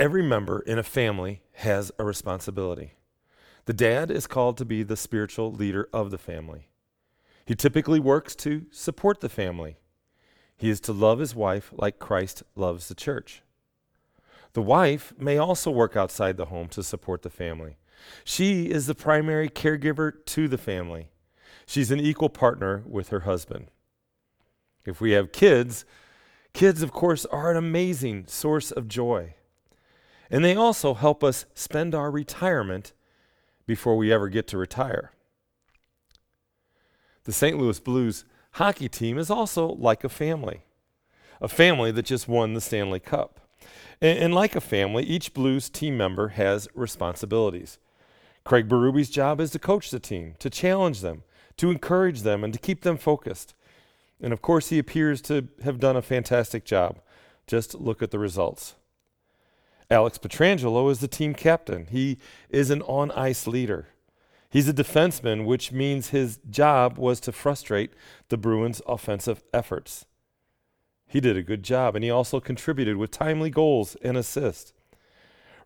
Every member in a family has a responsibility. The dad is called to be the spiritual leader of the family. He typically works to support the family. He is to love his wife like Christ loves the church. The wife may also work outside the home to support the family. She is the primary caregiver to the family. She's an equal partner with her husband. If we have kids, kids, of course, are an amazing source of joy. And they also help us spend our retirement before we ever get to retire. The St. Louis Blues hockey team is also like a family, a family that just won the Stanley Cup. And, and like a family, each Blues team member has responsibilities. Craig Berube's job is to coach the team, to challenge them, to encourage them, and to keep them focused. And of course, he appears to have done a fantastic job. Just look at the results. Alex Pietrangelo is the team captain. He is an on ice leader. He's a defenseman, which means his job was to frustrate the Bruins' offensive efforts. He did a good job, and he also contributed with timely goals and assists.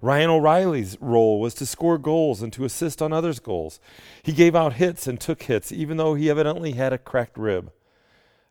Ryan O'Reilly's role was to score goals and to assist on others' goals. He gave out hits and took hits, even though he evidently had a cracked rib.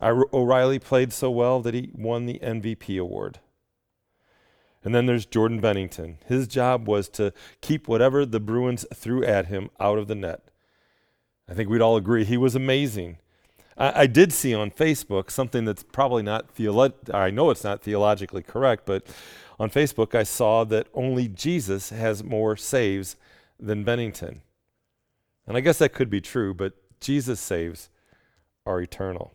O'Reilly played so well that he won the MVP award. And then there's Jordan Binnington. His job was to keep whatever the Bruins threw at him out of the net. I think we'd all agree he was amazing. I, I did see on Facebook something that's probably not theolo- I know it's not theologically correct, but on Facebook I saw that only Jesus has more saves than Binnington. And I guess that could be true, but Jesus' saves are eternal.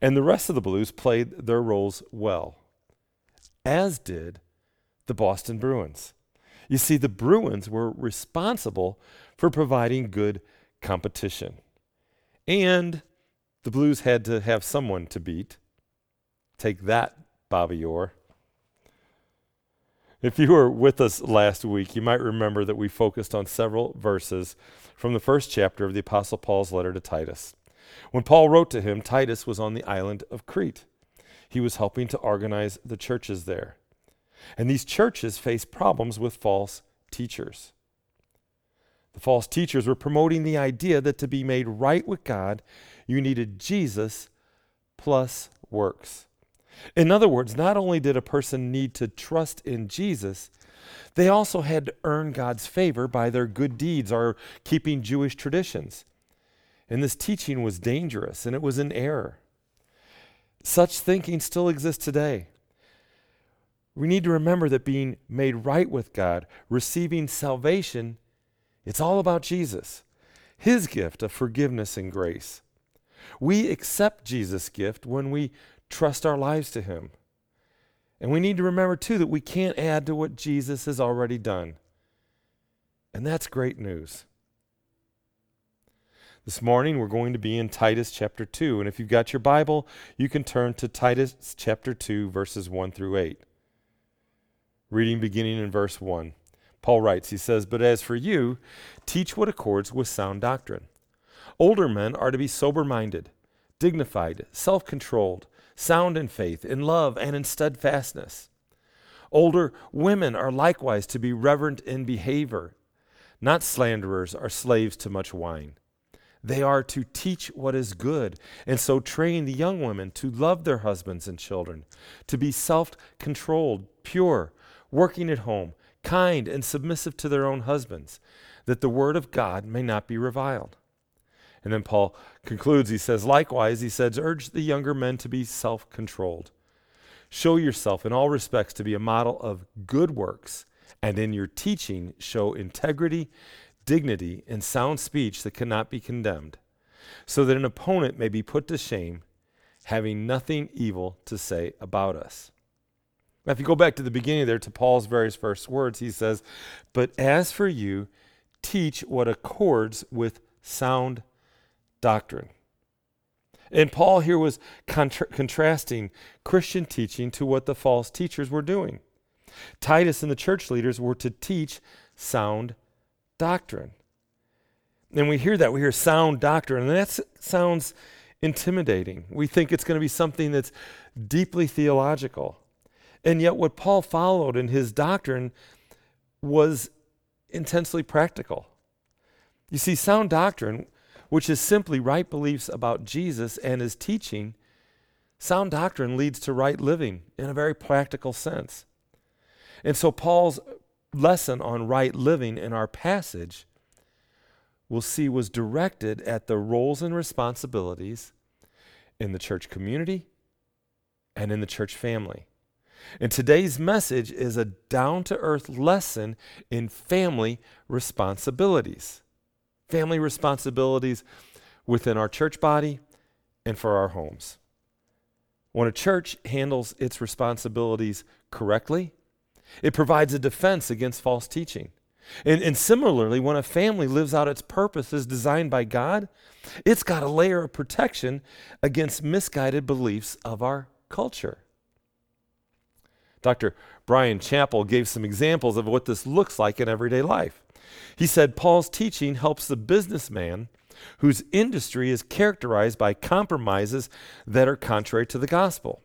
And the rest of the Blues played their roles well, as did the Boston Bruins. You see, the Bruins were responsible for providing good competition. And the Blues had to have someone to beat. Take that, Bobby Orr. If you were with us last week, you might remember that we focused on several verses from the first chapter of the Apostle Paul's letter to Titus. When Paul wrote to him, Titus was on the island of Crete. He was helping to organize the churches there. And these churches faced problems with false teachers. The false teachers were promoting the idea that to be made right with God, you needed Jesus plus works. In other words, not only did a person need to trust in Jesus, they also had to earn God's favor by their good deeds or keeping Jewish traditions. And this teaching was dangerous and it was an error. Such thinking still exists today. We need to remember that being made right with God, receiving salvation, it's all about Jesus, his gift of forgiveness and grace. We accept Jesus' gift when we trust our lives to him. And we need to remember, too, that we can't add to what Jesus has already done. And that's great news. This morning, we're going to be in Titus chapter 2. And if you've got your Bible, you can turn to Titus chapter 2, verses 1 through 8. Reading beginning in verse 1. Paul writes, he says, But as for you, teach what accords with sound doctrine. Older men are to be sober minded, dignified, self controlled, sound in faith, in love, and in steadfastness. Older women are likewise to be reverent in behavior, not slanderers or slaves to much wine. They are to teach what is good, and so train the young women to love their husbands and children, to be self controlled, pure, working at home kind and submissive to their own husbands, that the word of God may not be reviled. And then Paul concludes, he says, likewise, he says, urge the younger men to be self controlled. Show yourself in all respects to be a model of good works, and in your teaching, show integrity, dignity, and sound speech that cannot be condemned, so that an opponent may be put to shame, having nothing evil to say about us. Now, if you go back to the beginning there to Paul's various first words, he says, But as for you, teach what accords with sound doctrine. And Paul here was contra- contrasting Christian teaching to what the false teachers were doing. Titus and the church leaders were to teach sound doctrine. And we hear that, we hear sound doctrine, and that sounds intimidating. We think it's going to be something that's deeply theological. And yet, what Paul followed in his doctrine was intensely practical. You see, sound doctrine, which is simply right beliefs about Jesus and his teaching, sound doctrine leads to right living in a very practical sense. And so, Paul's lesson on right living in our passage, we'll see, was directed at the roles and responsibilities in the church community and in the church family. And today's message is a down to earth lesson in family responsibilities. Family responsibilities within our church body and for our homes. When a church handles its responsibilities correctly, it provides a defense against false teaching. And, and, similarly, when a family lives out its purpose as designed by God, it's got a layer of protection against misguided beliefs of our culture. Dr. Bryan Chapell gave some examples of what this looks like in everyday life. He said Paul's teaching helps the businessman whose industry is characterized by compromises that are contrary to the gospel.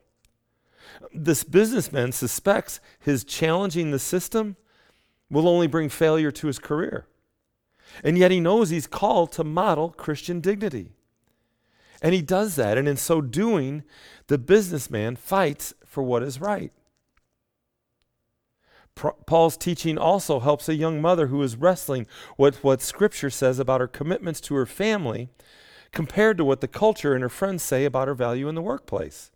This businessman suspects his challenging the system will only bring failure to his career. And yet he knows he's called to model Christian dignity. And he does that. And in so doing, the businessman fights for what is right. Paul's teaching also helps a young mother who is wrestling with what Scripture says about her commitments to her family compared to what the culture and her friends say about her value in the workplace.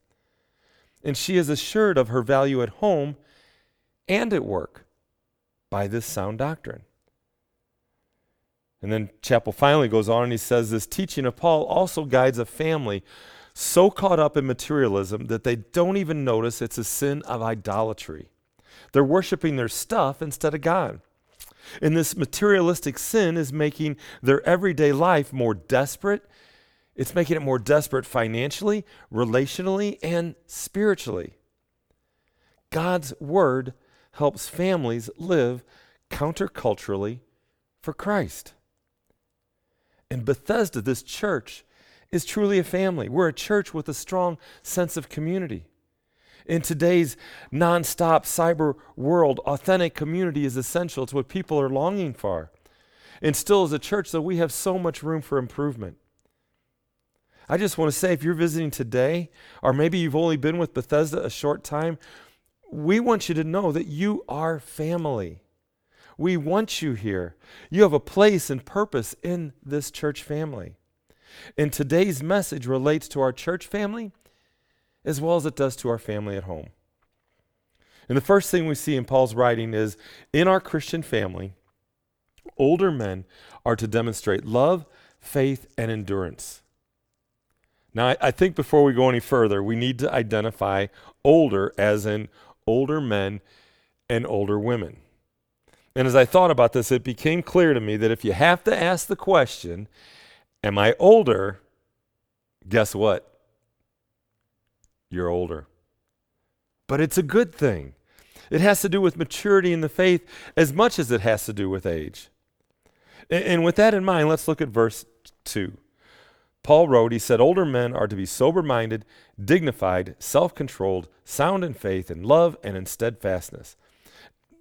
And she is assured of her value at home and at work by this sound doctrine. And then Chapell finally goes on and he says this teaching of Paul also guides a family so caught up in materialism that they don't even notice it's a sin of idolatry. They're worshiping their stuff instead of God. And this materialistic sin is making their everyday life more desperate. It's making it more desperate financially, relationally, and spiritually. God's word helps families live counterculturally for Christ. In Bethesda, this church, is truly a family. We're a church with a strong sense of community. In today's nonstop cyber world, authentic community is essential. It's what people are longing for. And still, as a church, though, we have so much room for improvement. I just want to say if you're visiting today, or maybe you've only been with Bethesda a short time, we want you to know that you are family. We want you here. You have a place and purpose in this church family. And today's message relates to our church family as well as it does to our family at home. And the first thing we see in Paul's writing is in our Christian family, older men are to demonstrate love, faith, and endurance. Now, I, think before we go any further, we need to identify older as in older men and older women. And as I thought about this, it became clear to me that if you have to ask the question, Am I older? Guess what? You're older. But it's a good thing. It has to do with maturity in the faith as much as it has to do with age. And with that in mind, let's look at verse 2. Paul wrote, he said, Older men are to be sober minded, dignified, self controlled, sound in faith, in love, and in steadfastness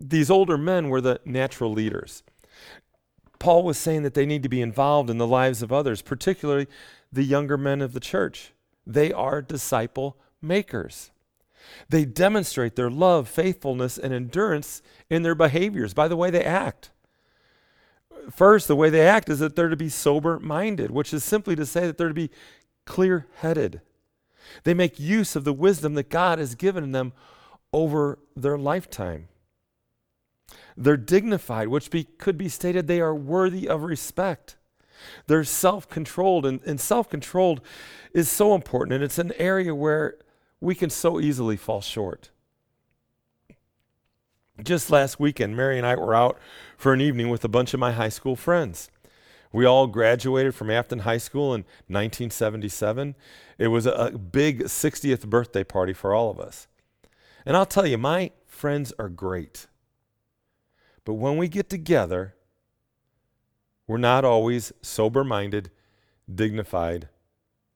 these older men were the natural leaders. Paul was saying that they need to be involved in the lives of others, particularly the younger men of the church. They are disciple makers. They demonstrate their love, faithfulness, and endurance in their behaviors by the way they act. First, the way they act is that they're to be sober minded, which is simply to say that they're to be clear headed. They make use of the wisdom that God has given them over their lifetime. They're dignified, which be, could be stated they are worthy of respect. They're self controlled, and, and self controlled is so important, and it's an area where we can so easily fall short. Just last weekend, Mary and I were out for an evening with a bunch of my high school friends. We all graduated from Afton High School in 1977. It was a big 60th birthday party for all of us. And I'll tell you, my friends are great. But when we get together, we're not always sober minded, dignified,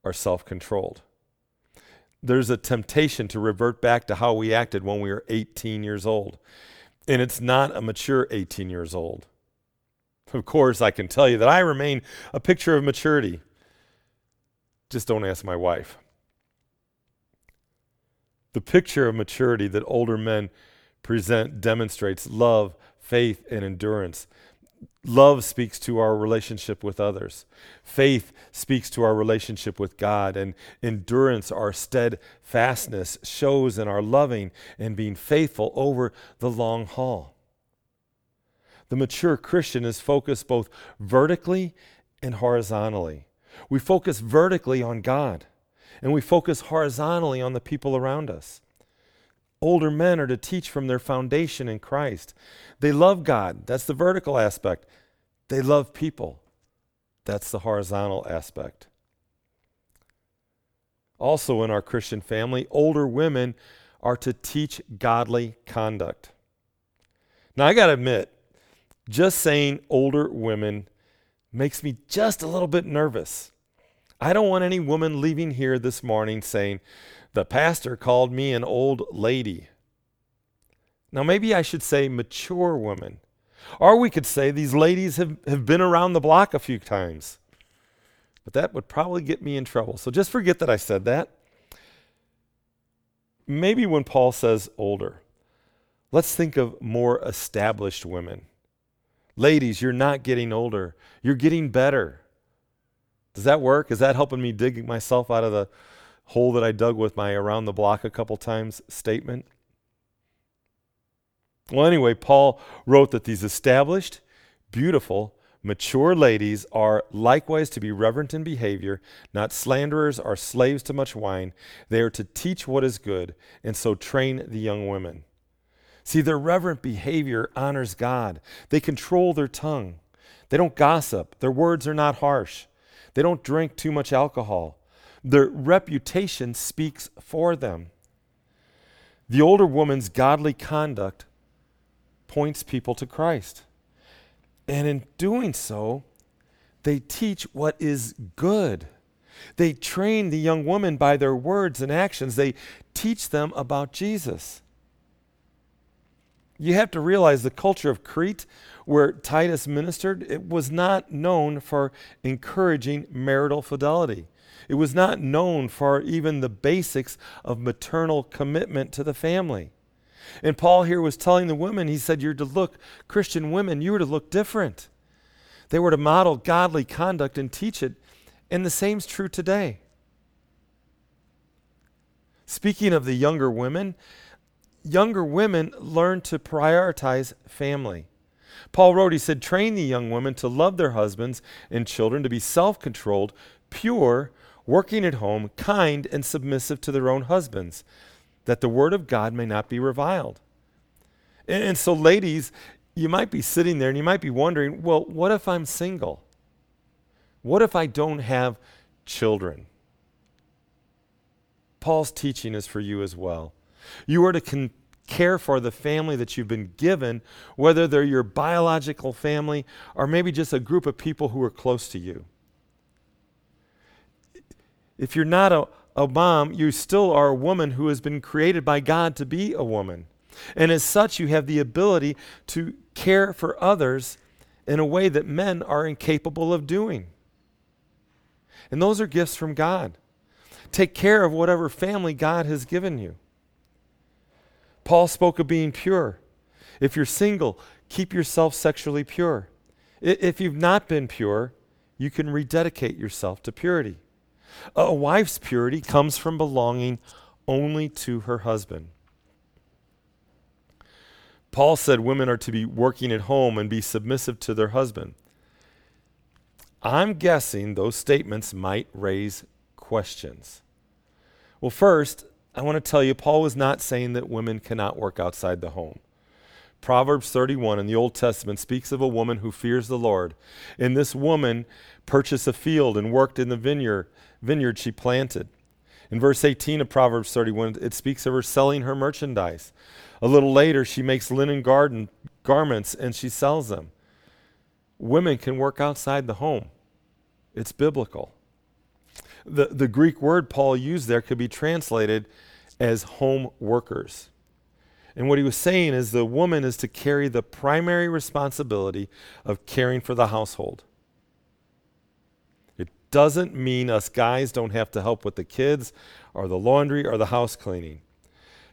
or self controlled. There's a temptation to revert back to how we acted when we were 18 years old. And it's not a mature 18 years old. Of course, I can tell you that I remain a picture of maturity. Just don't ask my wife. The picture of maturity that older men present demonstrates love, faith, and endurance. Love speaks to our relationship with others. Faith speaks to our relationship with God. And endurance, our steadfastness, shows in our loving and being faithful over the long haul. The mature Christian is focused both vertically and horizontally. We focus vertically on God, and we focus horizontally on the people around us. Older men are to teach from their foundation in Christ. They love God. That's the vertical aspect. They love people. That's the horizontal aspect. Also, in our Christian family, older women are to teach godly conduct. Now, I got to admit, just saying older women makes me just a little bit nervous. I don't want any woman leaving here this morning saying, the pastor called me an old lady. Now, maybe I should say mature woman. Or we could say these ladies have, have been around the block a few times. But that would probably get me in trouble. So just forget that I said that. Maybe when Paul says older, let's think of more established women. Ladies, you're not getting older, you're getting better. Does that work? Is that helping me dig myself out of the hole that I dug with my around the block a couple times statement? Well, anyway, Paul wrote that these established, beautiful, mature ladies are likewise to be reverent in behavior, not slanderers or slaves to much wine. They are to teach what is good, and so train the young women. See, their reverent behavior honors God. They control their tongue. They don't gossip. Their words are not harsh. They don't drink too much alcohol. Their reputation speaks for them. The older woman's godly conduct points people to Christ. And in doing so, they teach what is good. They train the young woman by their words and actions. They teach them about Jesus. You have to realize the culture of Crete, where Titus ministered, it was not known for encouraging marital fidelity. It was not known for even the basics of maternal commitment to the family. And Paul here was telling the women, he said, You're to look, Christian women, you were to look different. They were to model godly conduct and teach it. And the same's true today. Speaking of the younger women, younger women learn to prioritize family. Paul wrote, he said, train the young women to love their husbands and children, to be self controlled, pure, working at home, kind, and submissive to their own husbands, that the word of God may not be reviled. And, and, so, ladies, you might be sitting there and you might be wondering, well, what if I'm single? What if I don't have children? Paul's teaching is for you as well. You are to con- care for the family that you've been given, whether they're your biological family or maybe just a group of people who are close to you. If you're not a, a mom, you still are a woman who has been created by God to be a woman. And as such, you have the ability to care for others in a way that men are incapable of doing. And those are gifts from God. Take care of whatever family God has given you. Paul spoke of being pure. If you're single, keep yourself sexually pure. If you've not been pure, you can rededicate yourself to purity. A wife's purity comes from belonging only to her husband. Paul said women are to be working at home and be submissive to their husband. I'm guessing those statements might raise questions. Well, first, I want to tell you, Paul was not saying that women cannot work outside the home. Proverbs 31 in the Old Testament speaks of a woman who fears the Lord. And this woman purchased a field and worked in the vineyard vineyard she planted. In verse 18 of Proverbs 31, it speaks of her selling her merchandise. A little later, she makes linen garden garments and she sells them. Women can work outside the home. It's biblical. The, the Greek word Paul used there could be translated as home workers. And what he was saying is the woman is to carry the primary responsibility of caring for the household. It doesn't mean us guys don't have to help with the kids or the laundry or the house cleaning.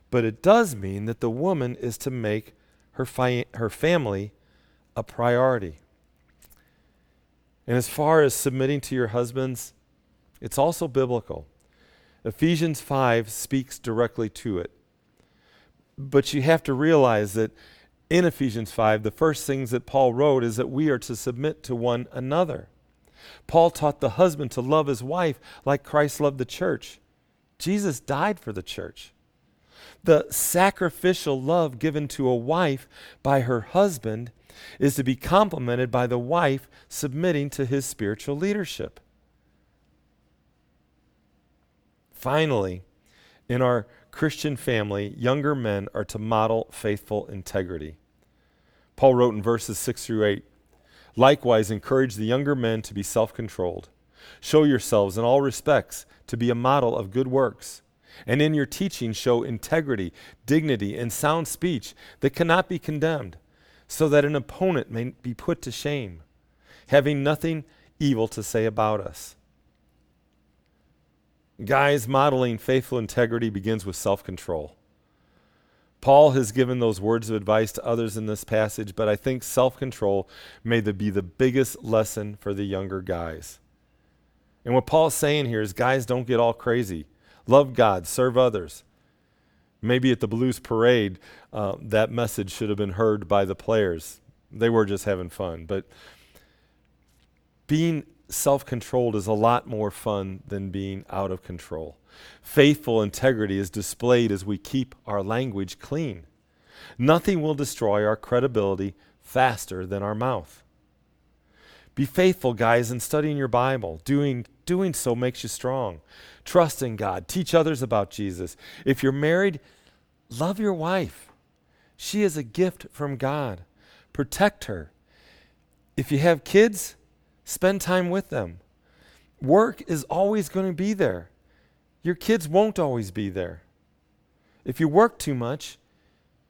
But it does mean that the woman is to make her, fi- her family a priority. And as far as submitting to your husbands, it's also biblical. Ephesians 5 speaks directly to it. But you have to realize that in Ephesians 5, the first things that Paul wrote is that we are to submit to one another. Paul taught the husband to love his wife like Christ loved the church. Jesus died for the church. The sacrificial love given to a wife by her husband is to be complemented by the wife submitting to his spiritual leadership. Finally, in our Christian family, younger men are to model faithful integrity. Paul wrote in verses 6 through 8 Likewise, encourage the younger men to be self controlled. Show yourselves in all respects to be a model of good works. And in your teaching, show integrity, dignity, and sound speech that cannot be condemned, so that an opponent may be put to shame, having nothing evil to say about us. Guys, modeling faithful integrity begins with self control. Paul has given those words of advice to others in this passage, but I think self control may be the biggest lesson for the younger guys. And what Paul's saying here is guys, don't get all crazy. Love God, serve others. Maybe at the Blues Parade, uh, that message should have been heard by the players. They were just having fun. But being self controlled is a lot more fun than being out of control. Faithful integrity is displayed as we keep our language clean. Nothing will destroy our credibility faster than our mouth. Be faithful, guys, in studying your Bible. Doing, doing so makes you strong. Trust in God. Teach others about Jesus. If you're married, love your wife. She is a gift from God. Protect her. If you have kids, Spend time with them. Work is always going to be there. Your kids won't always be there. If you work too much,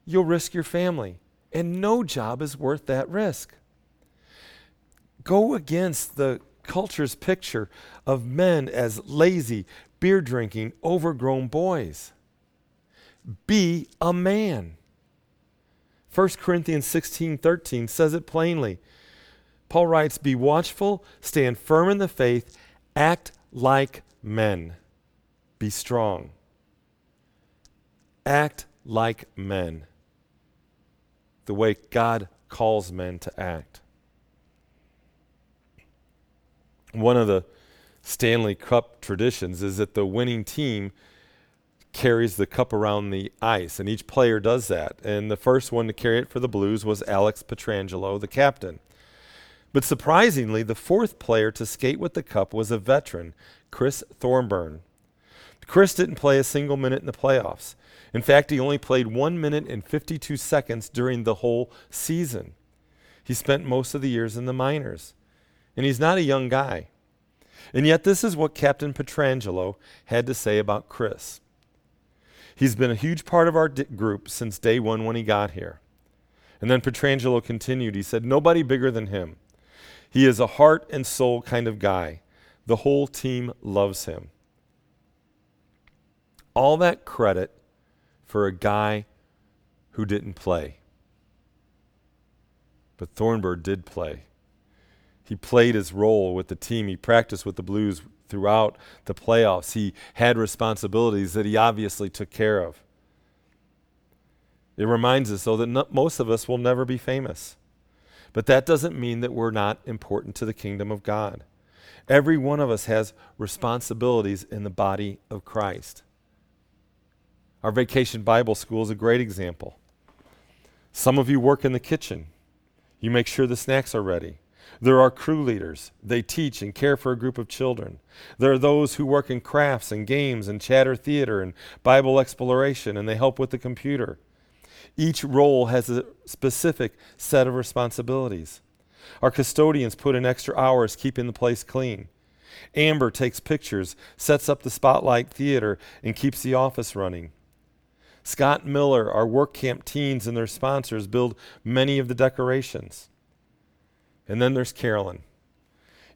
you'll risk your family, and no job is worth that risk. Go against the culture's picture of men as lazy, beer drinking, overgrown boys. Be a man. 1 Corinthians 16 13 says it plainly. Paul writes, Be watchful, stand firm in the faith, act like men, be strong. Act like men, the way God calls men to act. One of the Stanley Cup traditions is that the winning team carries the cup around the ice, and each player does that. And the first one to carry it for the Blues was Alex Pietrangelo, the captain. But surprisingly, the fourth player to skate with the cup was a veteran, Chris Thorburn. Chris didn't play a single minute in the playoffs. In fact, he only played 1 minute and 52 seconds during the whole season. He spent most of the years in the minors. And he's not a young guy. And yet, this is what Captain Pietrangelo had to say about Chris. He's been a huge part of our di- group since day one when he got here. And then Pietrangelo continued. He said, Nobody bigger than him. He is a heart and soul kind of guy. The whole team loves him. All that credit for a guy who didn't play. But Thornburg did play. He played his role with the team. He practiced with the Blues throughout the playoffs. He had responsibilities that he obviously took care of. It reminds us, though, that no, most of us will never be famous. But that doesn't mean that we're not important to the kingdom of God. Every one of us has responsibilities in the body of Christ. Our vacation Bible school is a great example. Some of you work in the kitchen. You make sure the snacks are ready. There are crew leaders. They teach and care for a group of children. There are those who work in crafts and games and chatter theater and Bible exploration, and they help with the computer. Each role has a specific set of responsibilities. Our custodians put in extra hours keeping the place clean. Amber takes pictures, sets up the Spotlight Theater, and keeps the office running. Scott Miller, our work camp teens and their sponsors, build many of the decorations. And then there's Carolyn.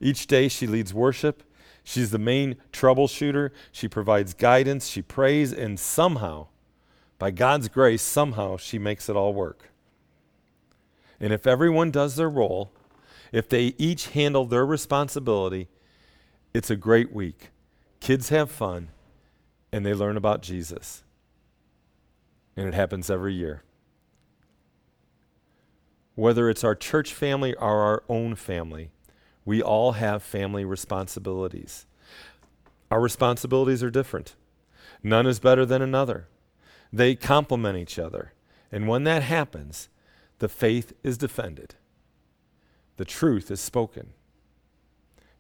Each day she leads worship. She's the main troubleshooter. She provides guidance. She prays, and somehow, by God's grace, somehow she makes it all work. And if everyone does their role, if they each handle their responsibility, it's a great week. Kids have fun and they learn about Jesus. And it happens every year. Whether it's our church family or our own family, we all have family responsibilities. Our responsibilities are different. None is better than another. They complement each other. And when that happens, the faith is defended, the truth is spoken.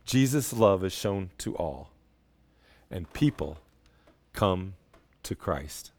Jesus' love is shown to all, and people come to Christ.